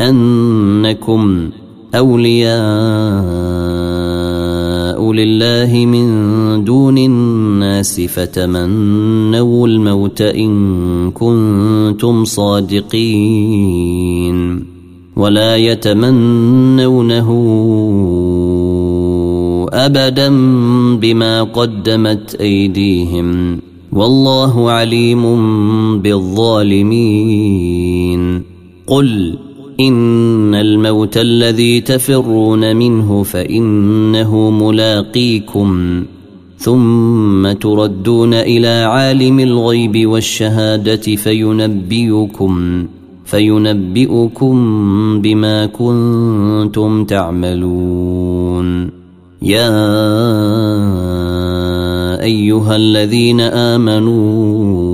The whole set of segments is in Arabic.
أنكم أولياء لله من دون الناس فتمنوا الموت إن كنتم صادقين ولا يتمنونه أبدا بما قدمت أيديهم والله عليم بالظالمين قل إن الموت الذي تفرون منه فإنه ملاقيكم ثم تردون إلى عالم الغيب والشهادة فينبئكم فينبئكم بما كنتم تعملون. يا أيها الذين آمنوا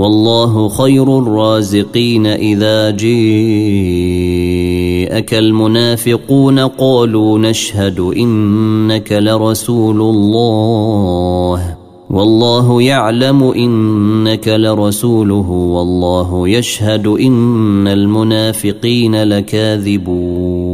والله خير الرازقين إذا جيءك المنافقون قالوا نشهد إنك لرسول الله والله يعلم إنك لرسوله والله يشهد إن المنافقين لكاذبون